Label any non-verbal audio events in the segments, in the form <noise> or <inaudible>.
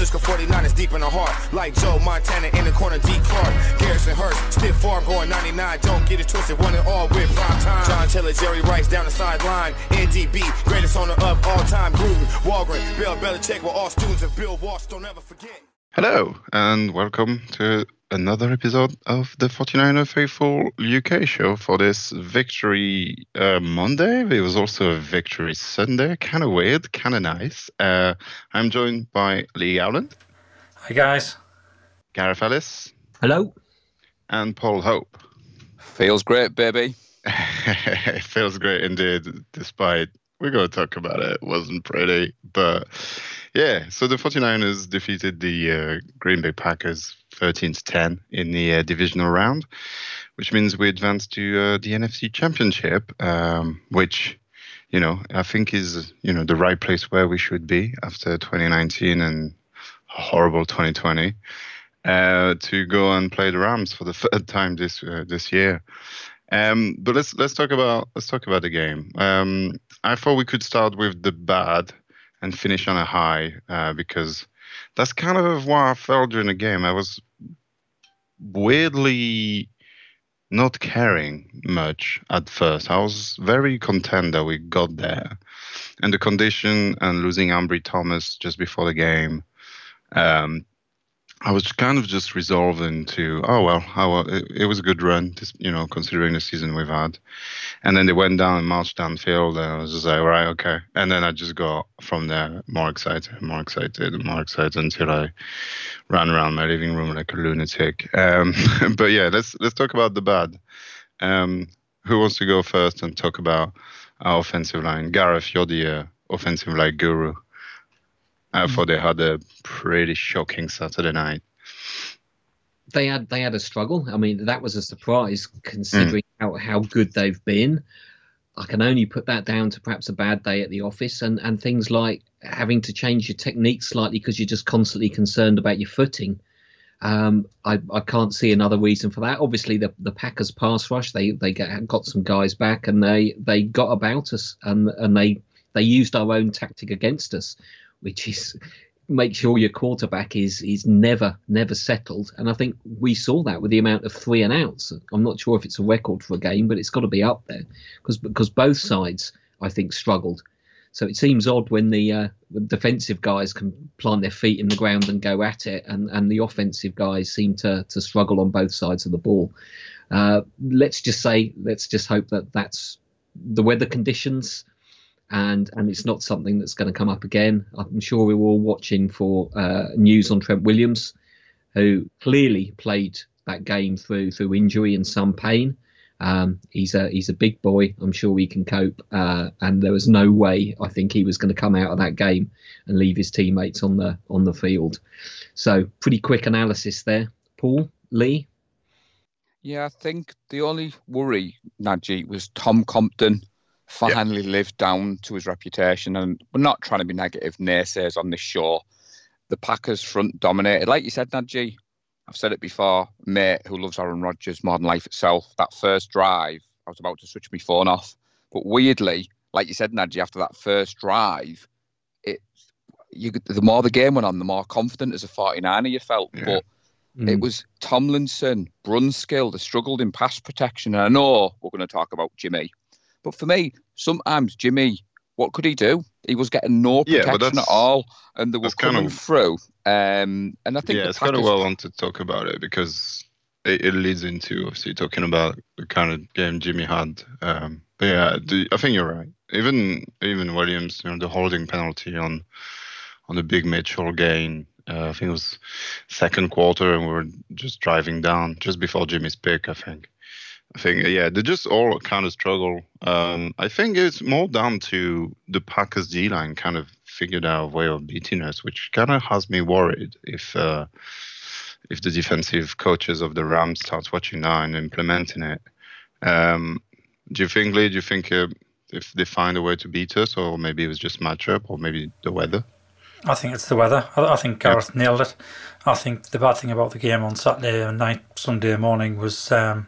Francisco 49 is deep in the heart. Like Joe Montana in the corner, D. Clark. Garrison Hearst, stiff farm going 99. Don't get it twisted, one and all with prime time. John Taylor, Jerry Rice down the sideline. NDB, greatest owner of all time. Gruden, Walgren, Bill Belichick were all students of Bill Walsh. Don't ever forget. Hello, and welcome to another episode of the 49er Faithful UK show for this victory uh, Monday. It was also a victory Sunday. Kind of weird, kind of nice. Uh, I'm joined by Lee Gowland. Hi, guys. Gareth Ellis. Hello. And Paul Hope. Feels great, baby. it <laughs> feels great indeed, despite we're going to talk about it. It wasn't pretty, but yeah. So the 49ers defeated the uh, Green Bay Packers 13 to 10 in the uh, divisional round, which means we advanced to uh, the NFC Championship, um, which you know I think is you know the right place where we should be after 2019 and horrible 2020. Uh, to go and play the Rams for the <laughs> third time this uh, this year, um, but let's let's talk about let's talk about the game. Um, I thought we could start with the bad and finish on a high uh, because that's kind of why I felt during the game. I was weirdly not caring much at first. I was very content that we got there, and the condition and losing Ambry Thomas just before the game. Um, I was kind of just resolving to, oh well, oh, it, it, was a good run, just, you know, considering the season we've had. And then they went down and marched downfield, and I was just like, all right, okay. And then I just got from there more excited, more excited, more excited until I ran around my living room like a lunatic. Um, <laughs> but yeah, let's let's talk about the bad. Um, who wants to go first and talk about our offensive line? Gareth, you're the uh, offensive line guru. I thought they had a pretty shocking Saturday night. They had they had a struggle. I mean, that was a surprise considering mm. how, how good they've been. I can only put that down to perhaps a bad day at the office and, and things like having to change your technique slightly because you're just constantly concerned about your footing. Um, I, I can't see another reason for that. Obviously, the the Packers pass rush they they get, got some guys back and they they got about us and and they they used our own tactic against us which is make sure your quarterback is is never never settled. And I think we saw that with the amount of three and outs. I'm not sure if it's a record for a game, but it's got to be up there because because both sides I think struggled. So it seems odd when the, uh, defensive guys can plant their feet in the ground and go at it, and, and the offensive guys seem to to struggle on both sides of the ball. Uh, let's just say, let's just hope that that's the weather conditions and and it's not something that's going to come up again. I'm sure we were all watching for uh, news on Trent Williams, who clearly played that game through through injury and some pain. Um, he's a he's a big boy. I'm sure he can cope. Uh, and there was no way I think he was going to come out of that game and leave his teammates on the on the field. So pretty quick analysis there, Paul Lee. Yeah, I think the only worry, Najee, was Tom Compton finally yeah. lived down to his reputation. And we're not trying to be negative naysayers on this show. The Packers front dominated. Like you said, Najee, I've said it before, mate who loves Aaron Rodgers more than life itself. That first drive, I was about to switch my phone off. But weirdly, like you said, Najee, after that first drive, it you the more the game went on, the more confident as a 49er you felt. Yeah. But mm. it was Tomlinson, Brunskill, they struggled in pass protection. And I know we're going to talk about Jimmy, but for me, sometimes Jimmy, what could he do? He was getting no protection yeah, at all, and they were coming kind of, through. Um, and I think yeah, it's kind of well on to talk about it because it, it, leads into obviously talking about the kind of game Jimmy had. Um, but yeah, the, I think you're right. Even even Williams, you know, the holding penalty on on the big Mitchell gain. Uh, I think it was second quarter, and we were just driving down just before Jimmy's pick. I think. I think yeah, they just all kind of struggle. Um, I think it's more down to the Packers D line kind of figured out a way of beating us, which kind of has me worried if uh, if the defensive coaches of the Rams start watching now and implementing it. Um, do you think, Lee? Do you think uh, if they find a way to beat us, or maybe it was just matchup, or maybe the weather? I think it's the weather. I, I think Gareth yeah. nailed it. I think the bad thing about the game on Saturday night, Sunday morning was. Um,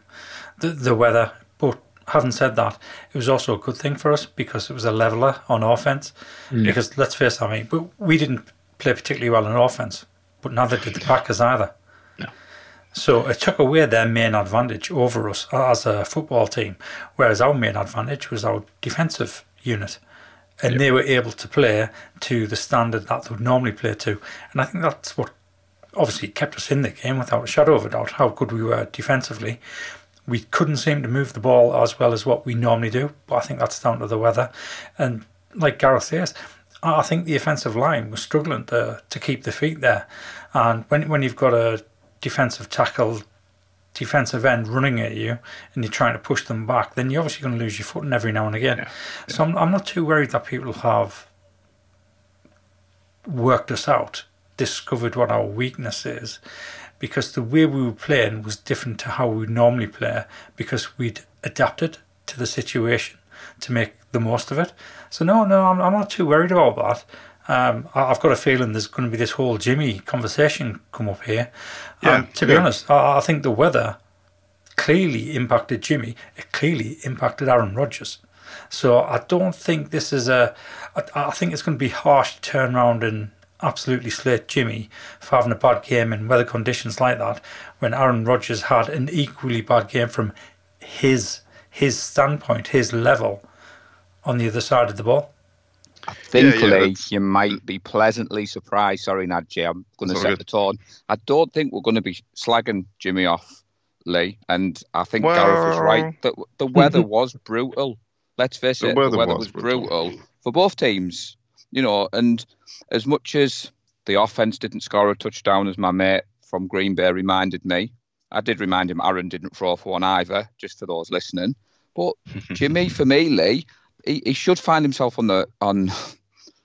the, the weather. But having said that, it was also a good thing for us because it was a leveler on offense. Mm. Because let's face it, I mean, we, we didn't play particularly well in offense, but neither did the Packers either. So it took away their main advantage over us as a football team, whereas our main advantage was our defensive unit. And yep. they were able to play to the standard that they would normally play to. And I think that's what obviously kept us in the game without a shadow of a doubt, how good we were defensively. We couldn't seem to move the ball as well as what we normally do, but I think that's down to the weather. And like Gareth says, I think the offensive line was struggling to, to keep the feet there. And when, when you've got a defensive tackle, defensive end running at you and you're trying to push them back, then you're obviously going to lose your footing every now and again. Yeah. So I'm, I'm not too worried that people have worked us out, discovered what our weakness is, because the way we were playing was different to how we normally play because we'd adapted to the situation to make the most of it. So no, no, I'm, I'm not too worried about that. Um, I've got a feeling there's going to be this whole Jimmy conversation come up here. Yeah, um, to be yeah. honest, I, I, think the weather clearly impacted Jimmy. It clearly impacted Aaron Rodgers. So I don't think this is a. I, I think it's going to be harsh to turn around and absolutely slate Jimmy for having a bad game in weather conditions like that when Aaron Rodgers had an equally bad game from his his standpoint, his level on the other side of the ball. I think, yeah, yeah, you might be pleasantly surprised. Sorry, Nadji, I'm going to set good. the tone. I don't think we're going to be slagging Jimmy off, Lee. And I think well, Gareth was right. The, the weather <laughs> was brutal. Let's face the it, weather the weather was, was brutal. brutal for both teams. You know, and as much as the offense didn't score a touchdown, as my mate from Green Bay reminded me, I did remind him Aaron didn't throw for one either, just for those listening. But <laughs> Jimmy, for me, Lee, he, he should find himself on the on. <laughs>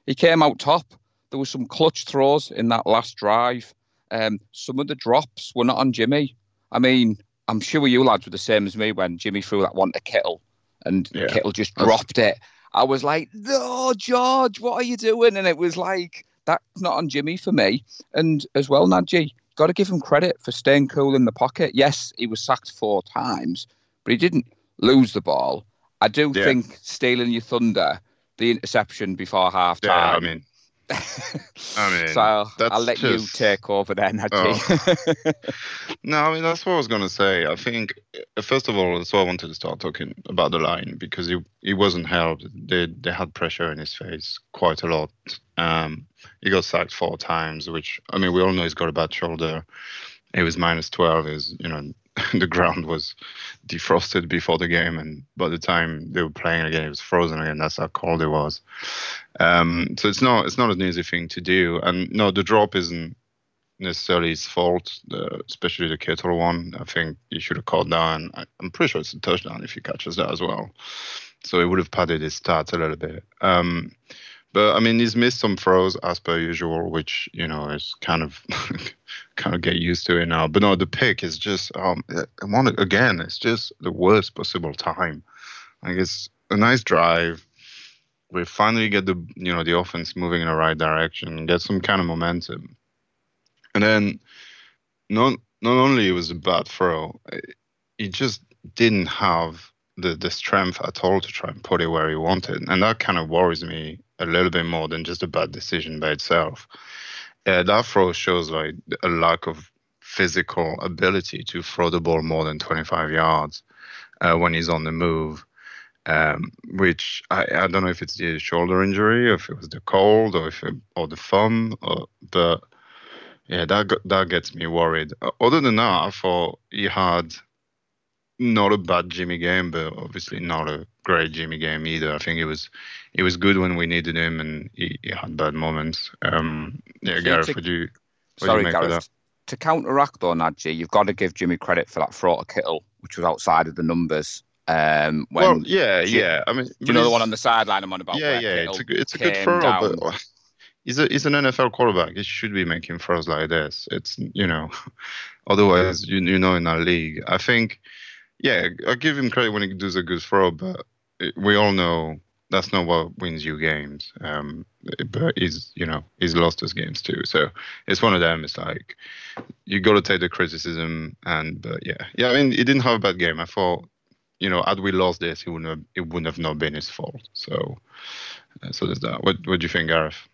He came out top. There was some clutch throws in that last drive. Um, some of the drops were not on Jimmy. I mean, I'm sure you lads were the same as me when Jimmy threw that one to Kittle, and yeah. Kittle just dropped it. I was like, "No, George, what are you doing?" And it was like, "That's not on Jimmy for me." And as well, Nadji, got to give him credit for staying cool in the pocket. Yes, he was sacked four times, but he didn't lose the ball. I do yeah. think stealing your thunder, the interception before half time. Yeah, I mean, <laughs> I mean, so I'll, I'll let just, you take over then, oh. <laughs> no, I mean that's what I was going to say. I think uh, first of all, that's why I wanted to start talking about the line because he he wasn't helped. They they had pressure in his face quite a lot. Um, he got sacked four times, which I mean we all know he's got a bad shoulder. It was minus twelve. Is you know <laughs> the ground was defrosted before the game, and by the time they were playing again, it was frozen again. That's how cold it was. Um, so it's not it's not an easy thing to do. And no, the drop isn't necessarily his fault, uh, especially the Kittle one. I think he should have caught down. I, am pretty sure it's a touchdown if he catches that as well. So it would have padded his stats a little bit. Um, but I mean, he's missed some throws as per usual, which you know is kind of <laughs> kind of get used to it now. But no, the pick is just um, one again. It's just the worst possible time. Like it's a nice drive. We finally get the you know the offense moving in the right direction, get some kind of momentum, and then not not only it was a bad throw, he just didn't have the the strength at all to try and put it where he wanted, and that kind of worries me a little bit more than just a bad decision by itself. Uh, that throw shows like a lack of physical ability to throw the ball more than 25 yards uh, when he's on the move. Um, which I, I don't know if it's the shoulder injury, or if it was the cold, or if it, or the thumb, or, but yeah, that that gets me worried. Other than that, I thought he had not a bad Jimmy game, but obviously not a great Jimmy game either. I think it was it was good when we needed him, and he, he had bad moments. Um, yeah, Gareth, to, would you? Sorry, you Gareth. To counteract though, Nadji, you've got to give Jimmy credit for that throw to Kittle, which was outside of the numbers. Um, when well, yeah, yeah. I mean, do you know the one on the sideline I'm on about? Yeah, yeah. Kittle it's a good, it's a good throw, down. but <laughs> he's a he's an NFL quarterback. He should be making throws like this. It's you know, <laughs> otherwise you you know in our league, I think yeah, I give him credit when he does a good throw, but we all know that's not what wins you games. Um, but he's, you know, he's lost us games too. So it's one of them. It's like you got to take the criticism, and but yeah, yeah. I mean, he didn't have a bad game. I thought, you know, had we lost this, it wouldn't have, it wouldn't have not been his fault. So, uh, so there's that. What What do you think, Gareth?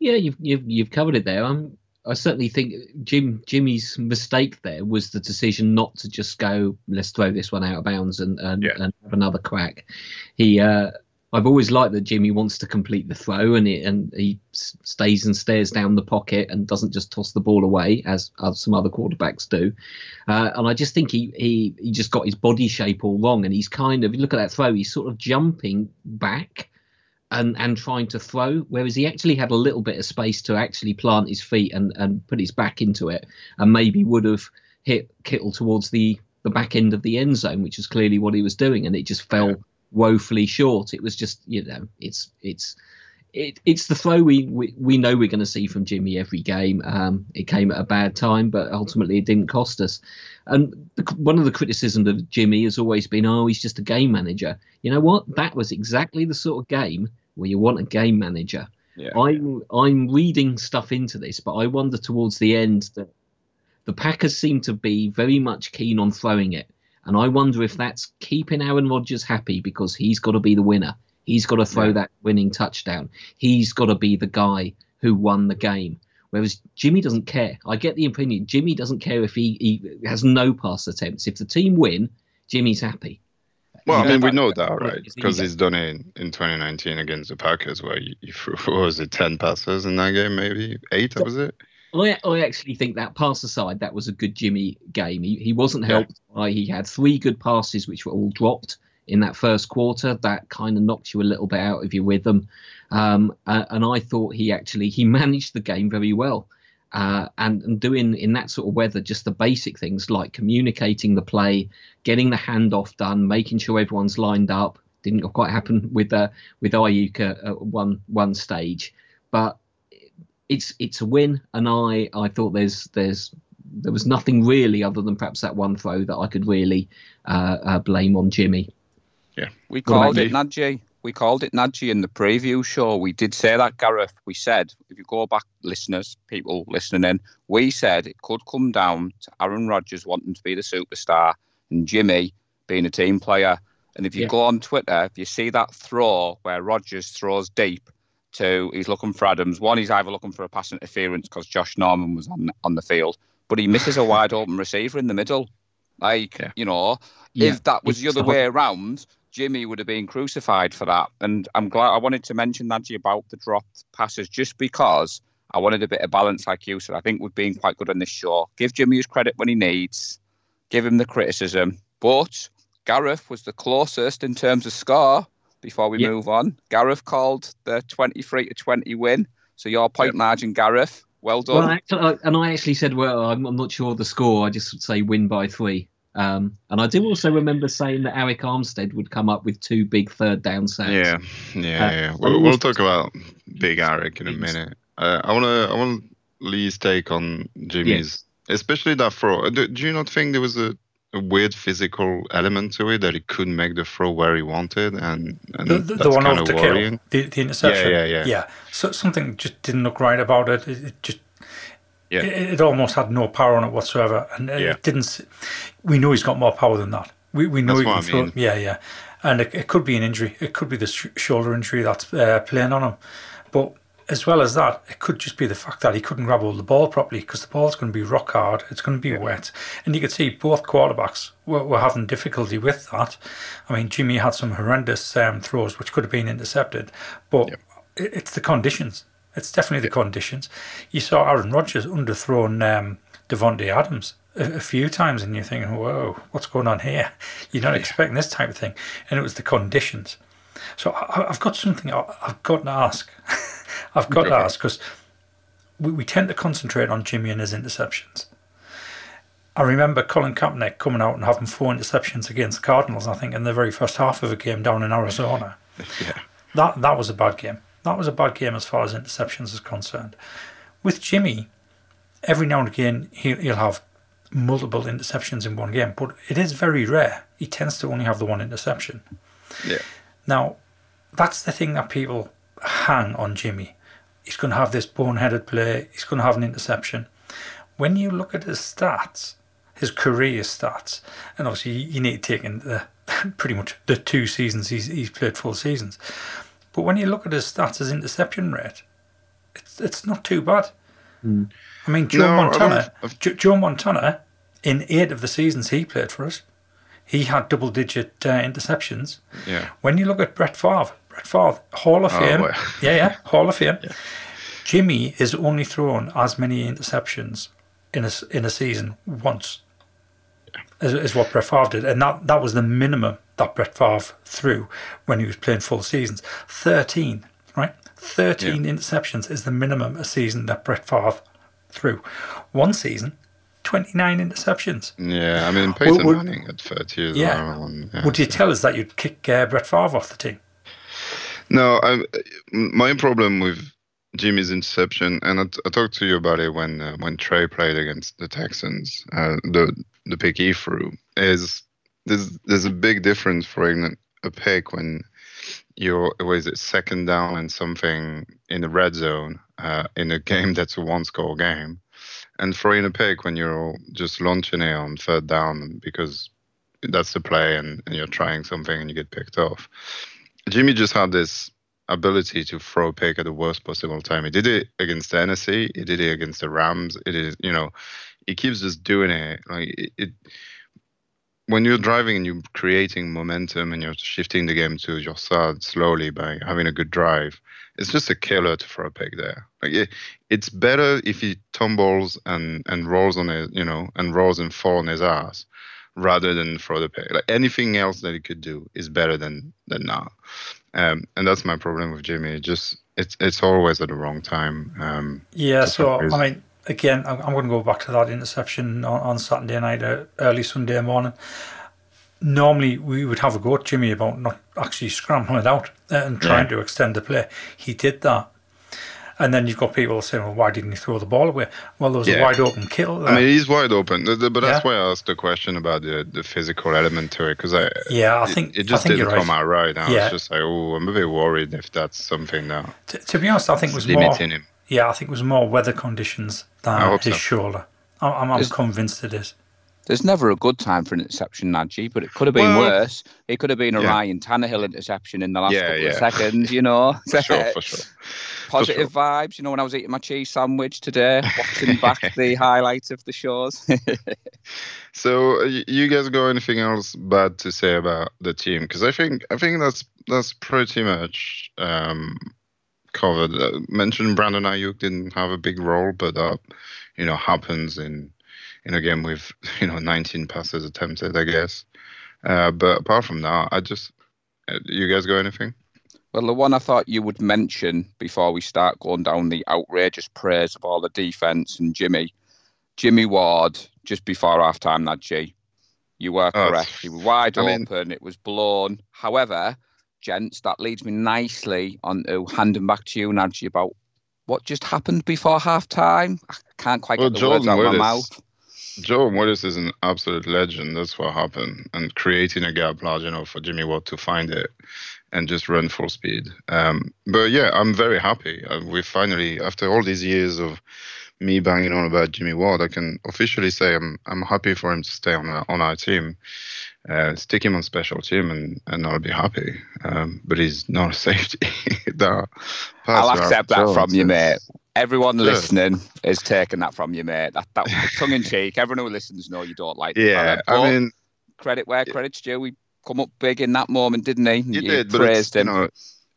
Yeah, you've you've, you've covered it there. I'm, I certainly think Jim Jimmy's mistake there was the decision not to just go, let's throw this one out of bounds and and, Yeah. and have another crack. He, uh, I've always liked that Jimmy wants to complete the throw and it, and he stays and stares down the pocket and doesn't just toss the ball away as, as some other quarterbacks do. Uh, and I just think he, he he just got his body shape all wrong and he's kind of look at that throw, he's sort of jumping back and and trying to throw, whereas he actually had a little bit of space to actually plant his feet and and put his back into it, and maybe would have hit Kittle towards the the back end of the end zone, which is clearly what he was doing, and it just fell woefully short. It was just you know it's it's. It, it's the throw we, we, we know we're going to see from Jimmy every game. Um, it came at a bad time, but ultimately it didn't cost us. And the, one of the criticisms of Jimmy has always been, oh, he's just a game manager. You know what? That was exactly the sort of game where you want a game manager. Yeah. I'm I'm reading stuff into this, but I wonder towards the end that the Packers seem to be very much keen on throwing it, and I wonder if that's keeping Aaron Rodgers happy because he's got to be the winner. He's got to throw Yeah. that winning touchdown. He's got to be the guy who won the game. Whereas Jimmy doesn't care. I get the opinion Jimmy doesn't care if he, he has no pass attempts. If the team win, Jimmy's happy. Well, I mean, we know that, right? Because he's done it in, in 2019 against the Packers, where you, you threw, what was it, 10 passes in that game, maybe? Eight, was it? I, I actually think that pass aside, that was a good Jimmy game. He, he wasn't Yeah. helped by he had three good passes which were all dropped in that first quarter. That kind of knocked you a little bit out of your rhythm. Um, uh, and I thought he actually he <laughs> managed the game very well. Uh, and, and doing in that sort of weather just the basic things like communicating the play, getting the handoff done, making sure everyone's lined up. Didn't quite happen with uh, with Aiyuk at, at one one stage, but it's it's a win, and I I thought there's there's there was nothing really other than perhaps that one throw that I could really uh, uh, blame on Jimmy. We What called it? Nadji. We called it Nadji in the preview show. We did say that, Gareth. We said, if you go back, listeners, people listening in, we said it could come down to Aaron Rodgers wanting to be the superstar and Jimmy being a team player. And if you Yeah. go on Twitter, if you see that throw where Rodgers throws deep to, he's looking for Adams. One, he's either looking for a pass interference because Josh Norman was on on the field, but he misses a wide open receiver in the middle. Like, Yeah. you know, Yeah, if that was the other the- way around, Jimmy would have been crucified for that. And I'm glad I wanted to mention Nadji about the dropped passes just because I wanted a bit of balance, like you said. I think we've been quite good on this show. Give Jimmy his credit when he needs, give him the criticism. But Gareth was the closest in terms of score before we Yeah. move on. Gareth called the 23 to 20 win. So your point margin, Gareth, well done. Well, actually, and I actually said, well, I'm, I'm not sure of the score. I just would say win by three. Um, and I do also remember saying that Arik Armstead would come up with two big third down sacks. Yeah, yeah, Uh, yeah. We'll, we'll talk about Big Arik in a minute. Uh, I want to, I want Lee's take on Jimmy's, especially that throw. Do, do you not think there was a, a weird physical element to it that he couldn't make the throw where he wanted, and, and The, the, the that's one kind over of to worrying? kill, the, the interception. Yeah, yeah, yeah. Yeah, so something just didn't look right about it. It, it just, Yeah. it, it almost had no power on it whatsoever, and it, Yeah. it didn't. We know he's got more power than that. We we know That's he can I throw. mean. Yeah, yeah, and it, it could be an injury. It could be the sh- shoulder injury that's uh, playing on him, but. As well as that, it could just be the fact that he couldn't grab hold the ball properly because the ball's going to be rock hard. It's going to be wet. And you could see both quarterbacks were, were having difficulty with that. I mean, Jimmy had some horrendous um, throws which could have been intercepted, but it, it's the conditions. It's definitely the conditions. You saw Aaron Rodgers underthrown um, Davante Adams a, a few times, and you're thinking, "Whoa, what's going on here?" You're not expecting this type of thing, and it was the conditions. So I, I've got something I, I've got to ask. <laughs> I've got to ask because we, we tend to concentrate on Jimmy and his interceptions. I remember Colin Kaepernick coming out and having four interceptions against the Cardinals. I think in the very first half of a game down in Arizona. <laughs> Yeah. That that was a bad game. That was a bad game as far as interceptions is concerned. With Jimmy, every now and again he'll, he'll have multiple interceptions in one game, but it is very rare. He tends to only have the one interception. Yeah. Now, that's the thing that people hang on Jimmy. He's going to have this boneheaded play. He's going to have an interception. When you look at his stats, his career stats, and obviously you need to take in the <laughs> pretty much the two seasons he's, he's played full seasons. But when you look at his stats, his interception rate, it's it's it's not too bad. Mm. I mean, Joe No, I Montana. don't- Joe Montana, in eight of the seasons he played for us, he had double-digit uh, interceptions. Yeah. When you look at Brett Favre, Brett Favre, Hall of Oh, Fame. well. Yeah, yeah, Hall of Fame. <laughs> Jimmy is only thrown as many interceptions in a s- in a season once. Is, is what Brett Favre did, and that that was the minimum that Brett Favre threw when he was playing full seasons. Thirteen, right? Thirteen interceptions is the minimum a season that Brett Favre threw. One season, twenty nine interceptions. Yeah, I mean Peyton would- Manning at 30 as Yeah. well. and, yeah, Would you tell us that you'd kick uh, Brett Favre off the team? No, I, my problem with Jimmy's interception, and I, I talked to you about it when uh, when Trey played against the Texans, uh, the the pick he threw is there's there's a big difference for a, pick when you're was it second down and something in the red zone uh, in a game <laughs> that's a one score game, and throwing a pick when you're just launching it on third down because that's the play and, and you're trying something and you get picked off. Jimmy just had this ability to throw a pick at the worst possible time. He did it against Tennessee. He did it against the Rams. It is, you know, he keeps just doing it. Like it, it when you're driving and you're creating momentum and you're shifting the game to your side slowly by having a good drive, it's just a killer to throw a pick there. Like it, it's better if he tumbles and and rolls on it, you know, and rolls and fall on his ass rather than throw the pick. Like anything else that he could do is better than than now. Um, and that's my problem with Jimmy. It just it's it's always at the wrong time. Um, Yeah, so what it is. I mean, again, I'm, I'm going to go back to that interception on, on Saturday night, uh, early Sunday morning. Normally, we would have a go at Jimmy about not actually scrambling it out uh, and trying to extend the play. He did that. And then you've got people saying, well, why didn't he throw the ball away? Well, there was a wide open kill there. I mean, he's wide open, but that's Yeah. why I asked the question about the, the physical element to it because I yeah, I it- think, it, just think didn't come right. out right. I Yeah. was just like, oh, I'm a bit worried if that's something that T- to be honest, I think it was more. limiting him. Yeah, I think it was more weather conditions than hope his so. shoulder. I'm, I'm, I'm convinced it is. There's never a good time for an interception, Najee, but it could have been Well- worse. It could have been a Yeah. Ryan Tannehill interception in the last Yeah, couple yeah. of seconds, you know. <laughs> For sure, for sure. <laughs> Positive vibes, you know, when I was eating my cheese sandwich today, watching back <laughs> the highlights of the shows. So, uh, you guys got anything else bad to say about the team? Because I think I think that's that's pretty much um, covered. Uh, mentioned Brandon Aiyuk didn't have a big role, but that you know happens in in a game with <laughs> you know 19 passes attempted, I guess. Uh, but apart from that, I just uh, you guys got anything? Well, the one I thought you would mention before we start going down the outrageous praise of all the defense and Jimmy, Jimmy Ward, just before half time, that G. You were Oh, correct. He was wide I mean- open. it was blown. However, gents, that leads me nicely on to handing back to you, Najee, about what just happened before half time. I can't quite Well, get the words out Jordan of my mouth. Joe Willis is an absolute legend. That's what happened, and creating a gap large enough for Jimmy Ward to find it and just run full speed. Um, but yeah, I'm very happy. Uh, we finally, after all these years of me banging on about Jimmy Ward, I can officially say I'm I'm happy for him to stay on our, on our team. Uh, stick him on special team, and, and I'll be happy. Um, but he's not a <laughs> safety. I'll accept that from you, mate. Everyone Yeah. listening is taking that from you, mate. That that tongue in cheek. Everyone who listens know you don't like Yeah, I mean, credit where credit's due. We come up big in that moment, didn't he? He you did, but it's, you know,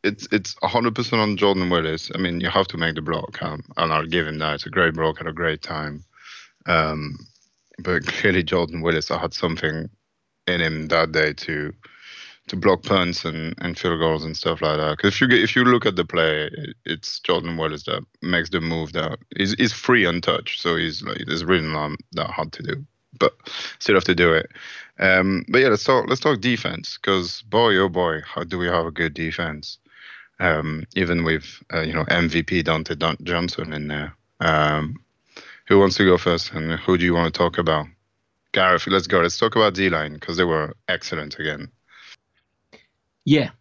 it's it's hundred percent on Jordan Willis. I mean, you have to make the block, um, and I'll give him that. It's a great block at a great time. Um, but <laughs> clearly, Jordan Willis had something in him that day to to block punts and, and field goals and stuff like that. Because if you if you look at the play, it, it's Jordan Willis that makes the move that is is free untouched. So he's like there's really not that hard to do, but still have to do it. Um, but yeah, let's talk. Let's talk defense because boy, oh boy, how do we have a good defense? Um, even with uh, you know MVP Dontae Johnson in there. Um, who wants to go first, and who do you want to talk about? Gareth, let's go. Let's talk about D line because they were excellent again. Yeah.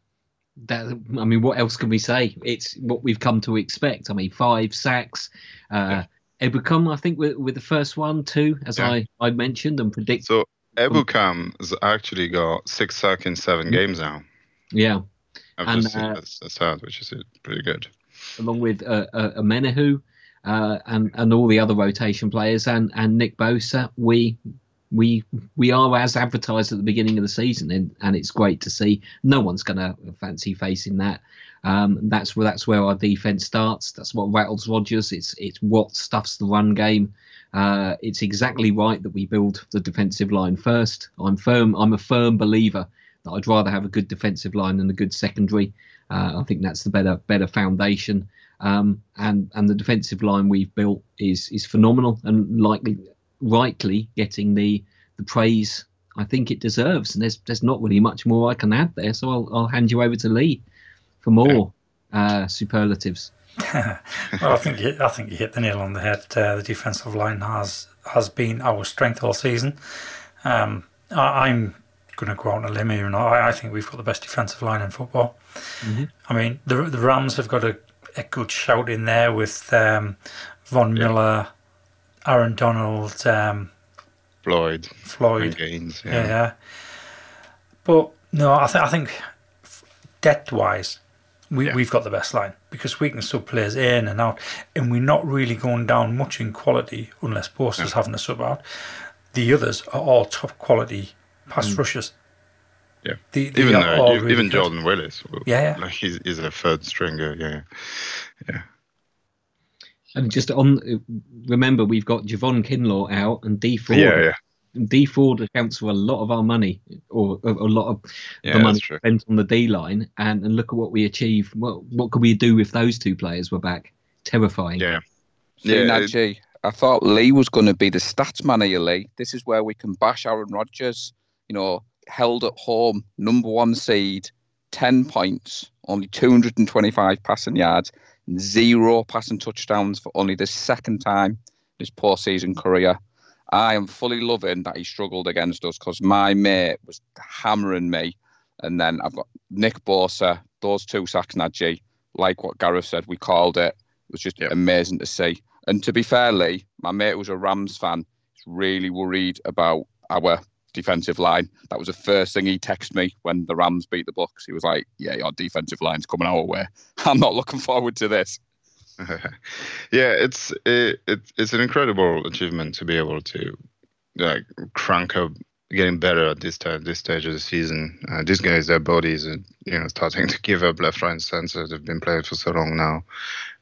That, I mean, what else can we say? It's what we've come to expect. I mean, five sacks. Uh, Ebukam, I think, with, with the first one, too, as Yeah. I, I mentioned and predicted. So Ebukam has actually got six sacks in seven games now. Yeah. I've And, just uh, that's, that's hard, which is pretty good. along with uh, uh, Menahu, uh, and and all the other rotation players, and and Nick Bosa, we we we are as advertised at the beginning of the season, and, and it's great to see. No one's going to fancy facing that. Um, that's where that's where our defense starts. That's what rattles Rodgers. It's it's what stuffs the run game. Uh, it's exactly right that we build the defensive line first. I'm firm. I'm a firm believer that I'd rather have a good defensive line than a good secondary. Uh, I think that's the better better foundation. Um, and and the defensive line we've built is is phenomenal and likely rightly getting the the praise I think it deserves. And there's there's not really much more I can add there. So I'll I'll hand you over to Lee for more uh, superlatives. <laughs> well, I think you, I think you hit the nail on the head. Uh, the defensive line has has been our strength all season. Um, I, am going to go out on a limb here, and I, I, think we've got the best defensive line in football. Mm-hmm. I mean, the the Rams have got a, a good shout in there with um, Von Miller, Aaron Donald, um, Floyd, Floyd, Gaines, yeah. yeah. yeah. But no, I think I think depth wise, we, yeah. we've got the best line because we can sub players in and out, and we're not really going down much in quality unless Bosa's yeah. having a sub out. The others are all top quality pass mm. rushers. Yeah, the, even uh, really even good. Jordan Willis. Yeah, yeah. Like he's, he's a third stringer. Yeah, yeah. And just on, remember we've got Javon Kinlaw out and Dee Ford. Yeah, yeah. Dee Ford accounts for a lot of our money, or a, a lot of yeah, the money spent on the D line. And, and look at what we achieved. What what could we do if those two players were back? Terrifying. Yeah. See, yeah. Najee, I thought Lee was going to be the stats man here, Lee. This is where we can bash Aaron Rodgers. You know, held at home, number one seed, 10 points, only 225 passing yards zero passing touchdowns for only the second time in his postseason career. I am fully loving that he struggled against us because my mate was hammering me. And then I've got Nick Bosa, those two sacks, Najee, like what Gareth said, we called it. It was just yep. amazing to see. And to be fairly, my mate was a Rams fan. He's really worried about our defensive line. That was the first thing he texted me when the Rams beat the Bucks. He was like, "Yeah, your defensive line's coming our way. <laughs> I'm not looking forward to this." <laughs> yeah, it's it, it, it's an incredible achievement to be able to like crank up getting better at this time, this stage of the season. Uh, these guys, their bodies are you know starting <laughs> to give up left, right, and center. They've been playing for so long now.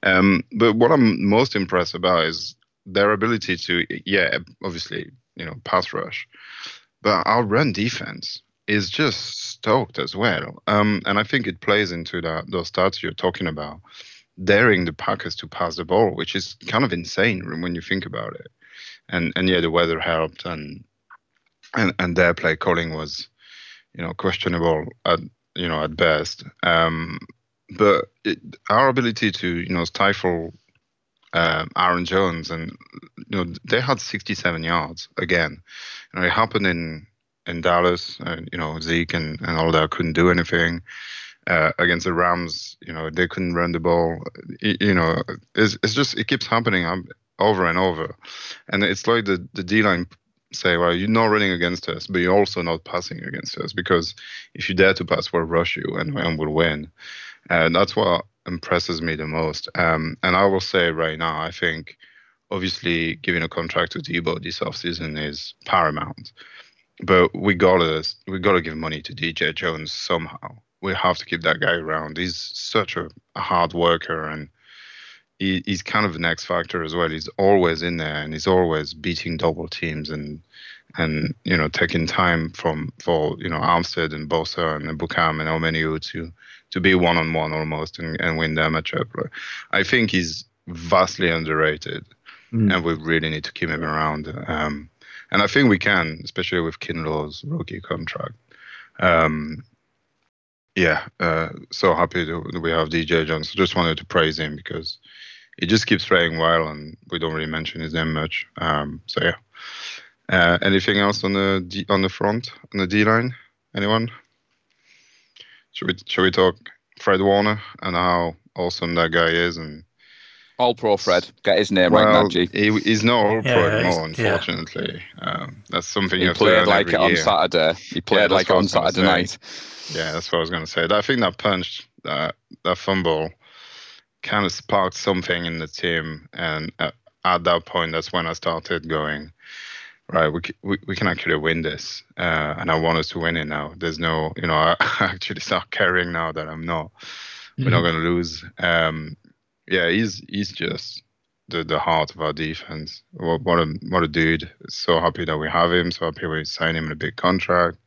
Um, but what I'm most impressed about is their ability to, yeah, obviously, you know, pass rush, but our run defense is just stoked as well. Um, and I think it plays into that those stats you're talking about, daring the Packers to pass the ball, which is kind of insane when you think about it. And and yeah, the weather helped, and and and their play calling was, you know, questionable at you know at best. Um, but it, our ability to you know stifle um, Aaron Jones, and you know they had 67 yards again. You know, it happened in in Dallas, and you know Zeke and, and all that couldn't do anything. Uh, against the Rams, you know they couldn't run the ball. You, you know, it's, it's just it keeps happening over and over, and it's like the the D line say, well, you're not running against us, but you're also not passing against us because if you dare to pass, we'll rush you and, and we'll win. And that's what impresses me the most. Um, and I will say right now, I think obviously giving a contract to Deebo this offseason is paramount. But we gotta we gotta give money to DJ Jones somehow. We have to keep that guy around. He's such a, a hard worker and he, he's kind of an X factor as well. He's always in there and he's always beating double teams and and you know taking time from for you know Armstead and Bosa and Ebukam and Omenihu to to be one on one almost and, and win that matchup. I think he's vastly underrated, mm. and we really need to keep him around. Um, and I think we can, especially with Kinlaw's rookie contract. Um, yeah, uh, so happy that we have DJ Jones. Just wanted to praise him because he just keeps playing well, and we don't really mention his name much. Um, so yeah. Uh, anything else on the D, on the front on the D line? Anyone? Should we should we talk Fred Warner and how awesome that guy is and all pro Fred, get his name well, right, Najee. He, he's not all pro yeah, anymore, unfortunately. Yeah. Um, that's something he played like it on Saturday. He played yeah, like it on Saturday night. Yeah, that's what I was going to say. I think that punch, that that fumble, kind of sparked something in the team, and at, at that point, that's when I started going. Right, we, we, we can actually win this, uh, and I want us to win it now. There's no, you know, <laughs> I actually start caring now that I'm not, mm-hmm. we're not going to lose. Um, yeah, he's he's just the the heart of our defense. What, what a what a dude! So happy that we have him. So happy we signed him in a big contract.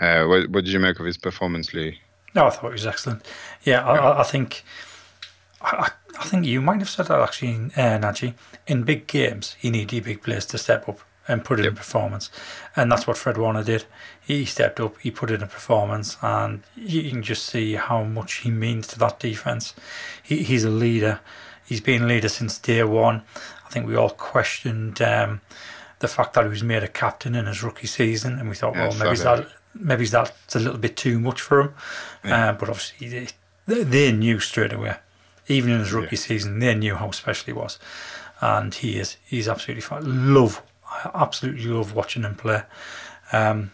Uh, what, what did you make of his performance, Lee? No, I thought it was excellent. Yeah, I, I think I, I, think you might have said that actually, uh, Najee. In big games, you need the big players to step up and put it yep. in performance, and that's what Fred Warner did. He stepped up, he put in a performance, and you can just see how much he means to that defense. He, he's a leader. He's been a leader since day one. I think we all questioned um, the fact that he was made a captain in his rookie season, and we thought, yeah, well, maybe that maybe that's a little bit too much for him. Yeah. Uh, but obviously, they, they, knew straight away, even in his rookie yeah. season, they knew how special he was, and he is. He's absolutely fine. Love, I absolutely love watching him play. Um,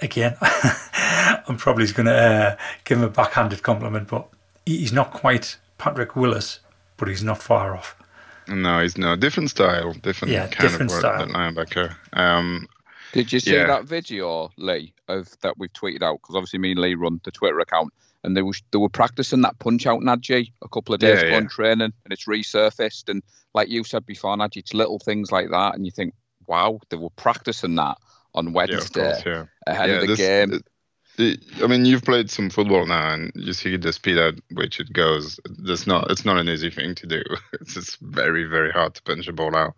again, <laughs> I'm probably going to uh, give him a backhanded compliment, but he's not quite Patrick Willis, but he's not far off. No, he's no different style, different yeah, kind different of style. linebacker. Um, did you see yeah. that video, Lee, of that we've tweeted out? Because obviously, me and Lee run the Twitter account, and they were they were practicing that punch out Najee a couple of days yeah, ago yeah. in training, and it's resurfaced. And like you said before, Najee, it's little things like that, and you think, wow, they were practicing that on Wednesday yeah, course, ahead of the this, game. I mean, you've played some football now, and you see the speed at which it goes. It's not. It's not an easy thing to do. <laughs> It's just very, very hard to punch a ball out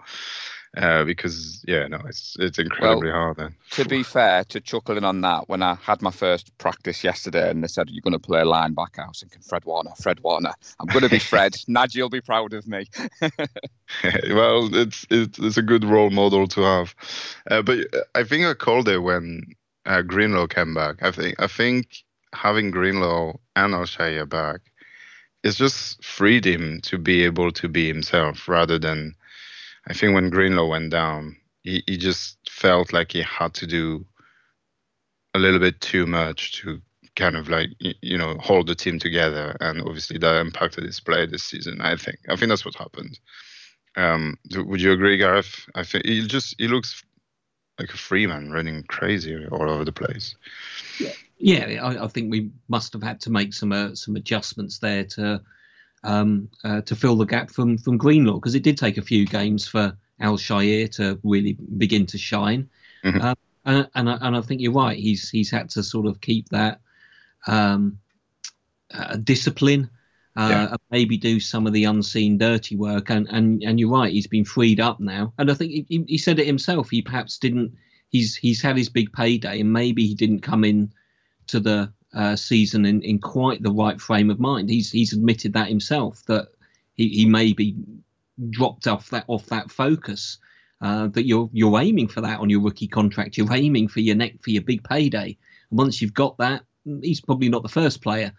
uh, because yeah, no, it's it's incredibly well, hard. Then to be <laughs> fair, to chuckling on that, when I had my first practice yesterday, and they said you're going to play linebacker, I was thinking Fred Warner, Fred Warner. I'm going to be Fred. <laughs> Najee will be proud of me. <laughs> well, it's, it's it's a good role model to have, uh, but I think I called it when uh, Greenlaw came back. I think I think having Greenlaw and Al back. It's just freed him to be able to be himself rather than I think when Greenlaw went down, he, he just felt like he had to do a little bit too much to kind of like you know hold the team together, and obviously that impacted his play this season. I think I think that's what happened. Um, would you agree, Gareth? I think he just he looks like a free man running crazy all over the place. Yeah, yeah. I, I think we must have had to make some uh, some adjustments there to um, uh, to fill the gap from from Greenlaw because it did take a few games for Al-Shaair to really begin to shine. Mm-hmm. Uh, and, and, I, and I think you're right. He's he's had to sort of keep that um, uh, discipline, uh, yeah. and maybe do some of the unseen dirty work. And, and and you're right. He's been freed up now. And I think he, he said it himself. He perhaps didn't. He's he's had his big payday, and maybe he didn't come in to the uh, season in, in quite the right frame of mind. He's he's admitted that himself that he, he may be dropped off that off that focus. Uh, that you're you're aiming for that on your rookie contract. You're aiming for your neck for your big payday. And once you've got that, he's probably not the first player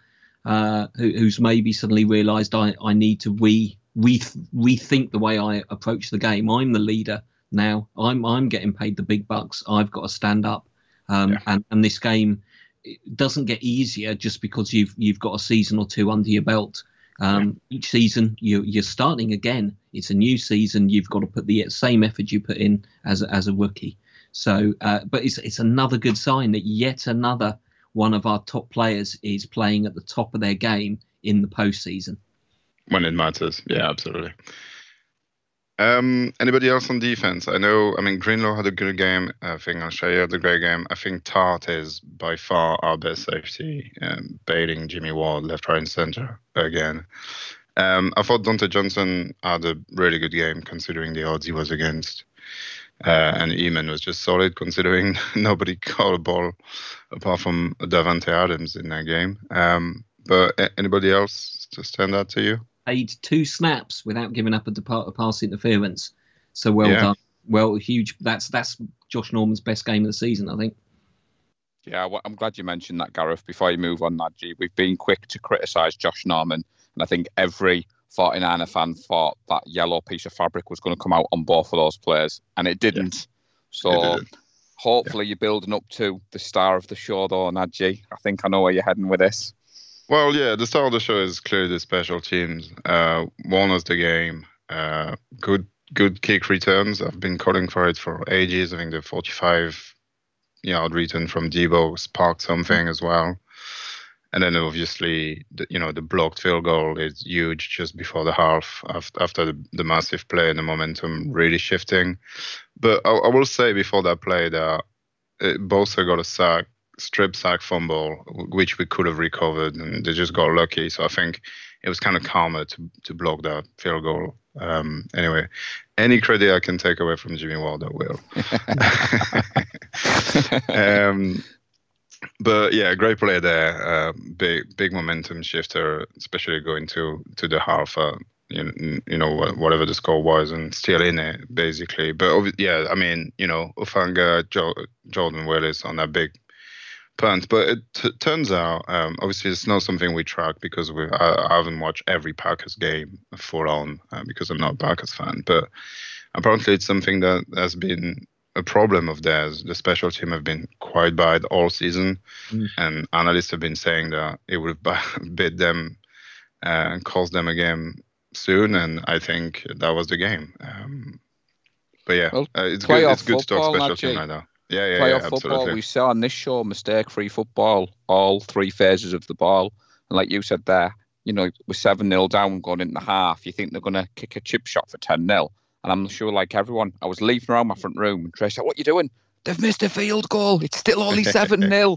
uh, who, who's maybe suddenly realised I, I need to re, re rethink the way I approach the game. I'm the leader now. I'm I'm getting paid the big bucks. I've got to stand up. Um, yeah. and, and this game it doesn't get easier just because you've you've got a season or two under your belt. Um, yeah. Each season you you're starting again. It's a new season. You've got to put the same effort you put in as as a rookie. So, uh, but it's it's another good sign that yet another one of our top players is playing at the top of their game in the postseason. When it matters, yeah, absolutely. Um, anybody else on defense? I know. I mean, Greenlaw had a good game. I think Al-Shaair had a great game. I think Tartt is by far our best safety, um, baiting Jimmy Ward left, right, and center again. Um, I thought Dontae Johnson had a really good game considering the odds he was against. Uh, and Eman was just solid considering <laughs> nobody caught a ball apart from Davante Adams in that game. Um, but anybody else to stand out to you? Played two snaps without giving up a, depart, a pass interference. So well yeah. done. Well, huge. That's that's Josh Norman's best game of the season, I think. Yeah, well, I'm glad you mentioned that, Gareth. Before you move on, Nadji, we've been quick to criticise Josh Norman, and I think every 49er fan thought that yellow piece of fabric was going to come out on both of those players, and it didn't. Yeah. So it didn't. hopefully yeah. you're building up to the star of the show, though, Nadji. I think I know where you're heading with this. Well, yeah, the star of the show is clearly the special teams. Uh, won us the game. Uh, good, good kick returns. I've been calling for it for ages. I think the 45 yard return from Deebo sparked something as well. And then obviously, the, you know, the blocked field goal is huge just before the half after, the, the massive play and the momentum really shifting. But I, I will say before that play that Bosa got a sack, strip sack fumble, which we could have recovered, and they just got lucky. So I think it was kind of calmer to, to block that field goal. Um, anyway, any credit I can take away from Jimmy Ward, I will. <laughs> um, but yeah, great play there. Uh, big big momentum shifter, especially going to to the half. Uh, you, you know whatever the score was and still in it basically. But yeah, I mean you know Hufanga, jo- Jordan Willis on that big punt. But it t- turns out um, obviously it's not something we track because we I, I haven't watched every Packers game full on uh, because I'm not a Packers fan. But apparently it's something that has been a problem of theirs. The special team have been quite bad all season, mm. and analysts have been saying that it would have <laughs> bit them uh, and cost them a game soon. And I think that was the game. Um, but yeah, well, uh, it's good. It's good to talk special team right now. Yeah, yeah, playoff yeah, football. We saw on this show mistake-free football, all three phases of the ball, and like you said there, you know, we're seven 0 down going into the half. You think they're going to kick a chip shot for ten 0 and I'm sure, like everyone, I was leaving around my front room and Trish said, What are you doing? They've missed a field goal. It's still only <laughs> 7 0.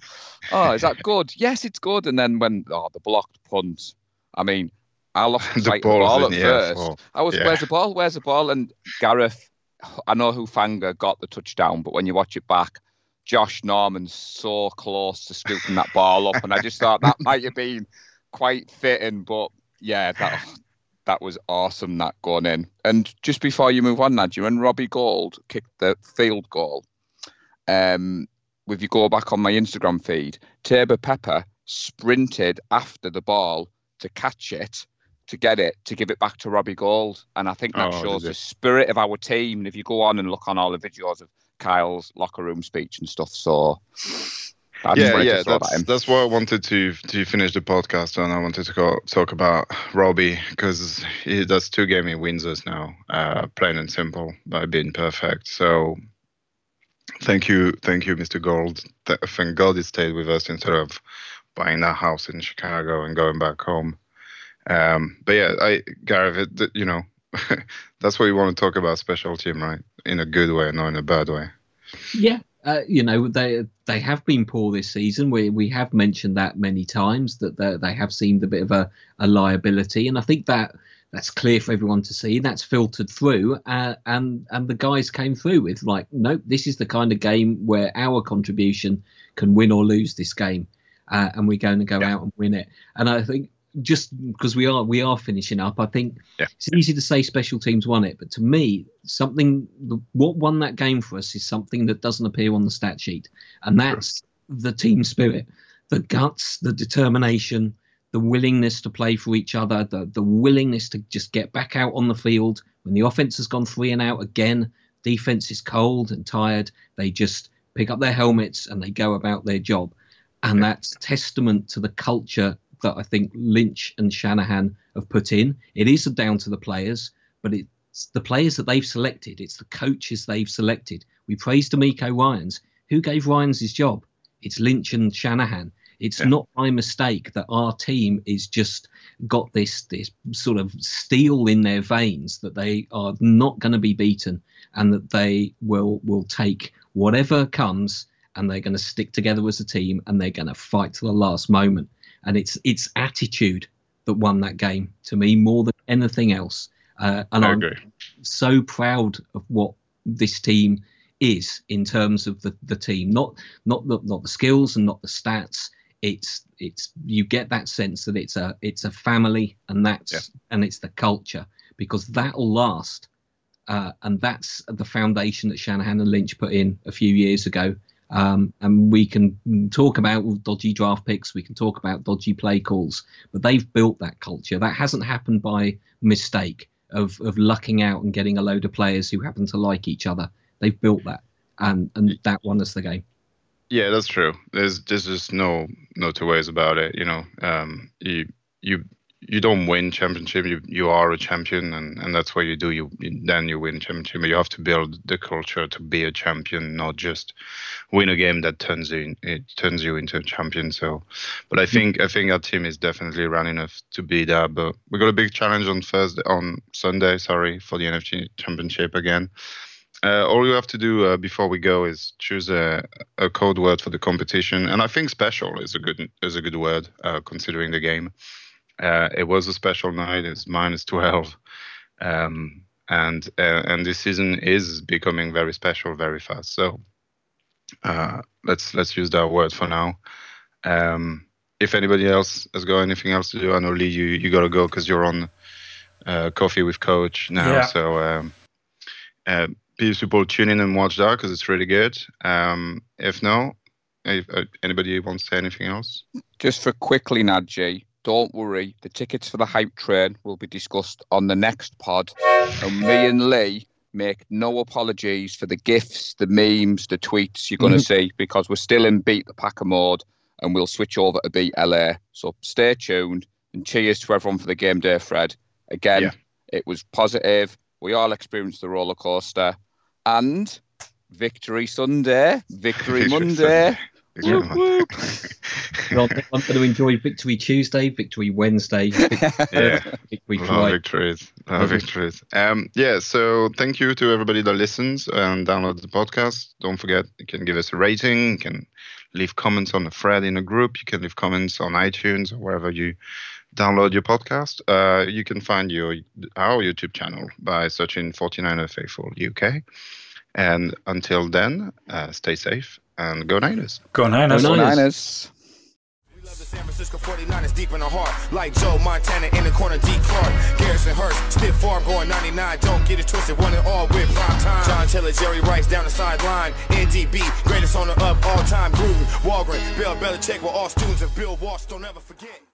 oh, is that good? Yes, it's good. And then when, oh, the blocked punt. I mean, I lost <laughs> the, the ball at first. I was, yeah. Where's the ball? Where's the ball? And Gareth, I know Hufanga got the touchdown, but when you watch it back, Josh Norman's so close to scooping that ball up. And I just thought that might have been quite fitting. But yeah, that that was awesome that going in. And just before you move on, Nadia, when Robbie Gould kicked the field goal, um, if you go back on my Instagram feed, Taybor Pepper sprinted after the ball to catch it, to get it, to give it back to Robbie Gould. And I think that oh, shows the spirit of our team. And if you go on and look on all the videos of Kyle's locker room speech and stuff, so yeah, yeah, that's that's why I wanted to to finish the podcast and I wanted to go, talk about Robbie because that's two game he wins us now, uh, plain and simple by being perfect. So thank you, thank you, Mr. Gould. Thank God he stayed with us instead of buying that house in Chicago and going back home. Um, but yeah, I Gareth, it, you know, <laughs> that's what you want to talk about special team, right? In a good way, not in a bad way. Yeah, uh, you know they they have been poor this season. We we have mentioned that many times that they, they have seemed a bit of a, a liability, and I think that that's clear for everyone to see. That's filtered through, uh, and and the guys came through with like, nope, this is the kind of game where our contribution can win or lose this game, uh, and we're going to go yeah. out and win it. And I think just because we are we are finishing up, I think yeah. it's easy to say special teams won it, but to me, something what won that game for us is something that doesn't appear on the stat sheet, and that's the team spirit, the guts, the determination, the willingness to play for each other, the the willingness to just get back out on the field when the offense has gone three and out again. Defense is cold and tired. They just pick up their helmets and they go about their job, and that's testament to the culture that I think Lynch and Shanahan have put in. It is down to the players, but it's the players that they've selected. It's the coaches they've selected. We praised DeMeco Ryans. Who gave Ryans his job? It's Lynch and Shanahan. It's yeah. not by mistake that our team is just got this this sort of steel in their veins that they are not going to be beaten and that they will will take whatever comes and they're going to stick together as a team and they're going to fight to the last moment and it's it's attitude that won that game to me more than anything else. Uh, and I am so proud of what this team is in terms of the, the team, not not the, not the skills and not the stats. It's it's you get that sense that it's a it's a family and that's yeah. and it's the culture because that'll last. Uh, and that's the foundation that Shanahan and Lynch put in a few years ago. Um, and we can talk about dodgy draft picks, we can talk about dodgy play calls, but they've built that culture. That hasn't happened by mistake of, of lucking out and getting a load of players who happen to like each other. They've built that, and, and that won us the game. Yeah, that's true. There's there's just no no two ways about it. You know, um, you you you don't win championship. You you are a champion, and, and that's what you do. You, then you win championship. But you have to build the culture to be a champion, not just win a game that turns you it turns you into a champion. So, but I think I think our team is definitely running enough to be there. But we got a big challenge on Thursday on Sunday. Sorry for the NFC Championship again. Uh, all you have to do uh, before we go is choose a, a code word for the competition, and I think special is a good is a good word uh, considering the game. Uh, it was a special night. It's minus twelve, um, and uh, and this season is becoming very special very fast. So uh, let's let's use that word for now. Um, if anybody else has got anything else to do, I know Lee, you you gotta go because you're on coffee with Coach now. Yeah. So. Um, people tune in and watch that because it's really good. Um, if no, if, uh, anybody wants to say anything else? Just for quickly, Nadji, don't worry. The tickets for the hype train will be discussed on the next pod. And me and Lee make no apologies for the gifs, the memes, the tweets you're going to mm-hmm. see because we're still in Beat the Packer mode and we'll switch over to Beat LA. So stay tuned and cheers to everyone for the game day, Fred. Again, Yeah. it was positive. We all experienced the roller coaster. And victory Sunday, victory <laughs> Monday. Victory Whoop, whoop. <laughs> Well, I'm going to enjoy Victory Tuesday, Victory Wednesday, <laughs> Victory, yeah. victory Friday. victories. Love victories. Um, yeah, so thank you to everybody that listens and downloads the podcast. Don't forget, you can give us a rating, you can leave comments on the thread in a group, you can leave comments on iTunes or wherever you download your podcast. Uh, you can find your our YouTube channel by searching 49er Faithful UK. And until then, uh, stay safe and go Niners. Go Niners. Go Niners. Niners. We love the San Francisco 49ers deep in the heart. Like Joe Montana in the corner, D. Clark. Garrison Hearst, stiff farm going 99. Don't get it twisted, one and all with prime time. John Taylor, Jerry Rice down the sideline. NDB, greatest owner of all time. Gruden, Holmgren, Bill Belichick were all students of Bill Walsh. Don't ever forget.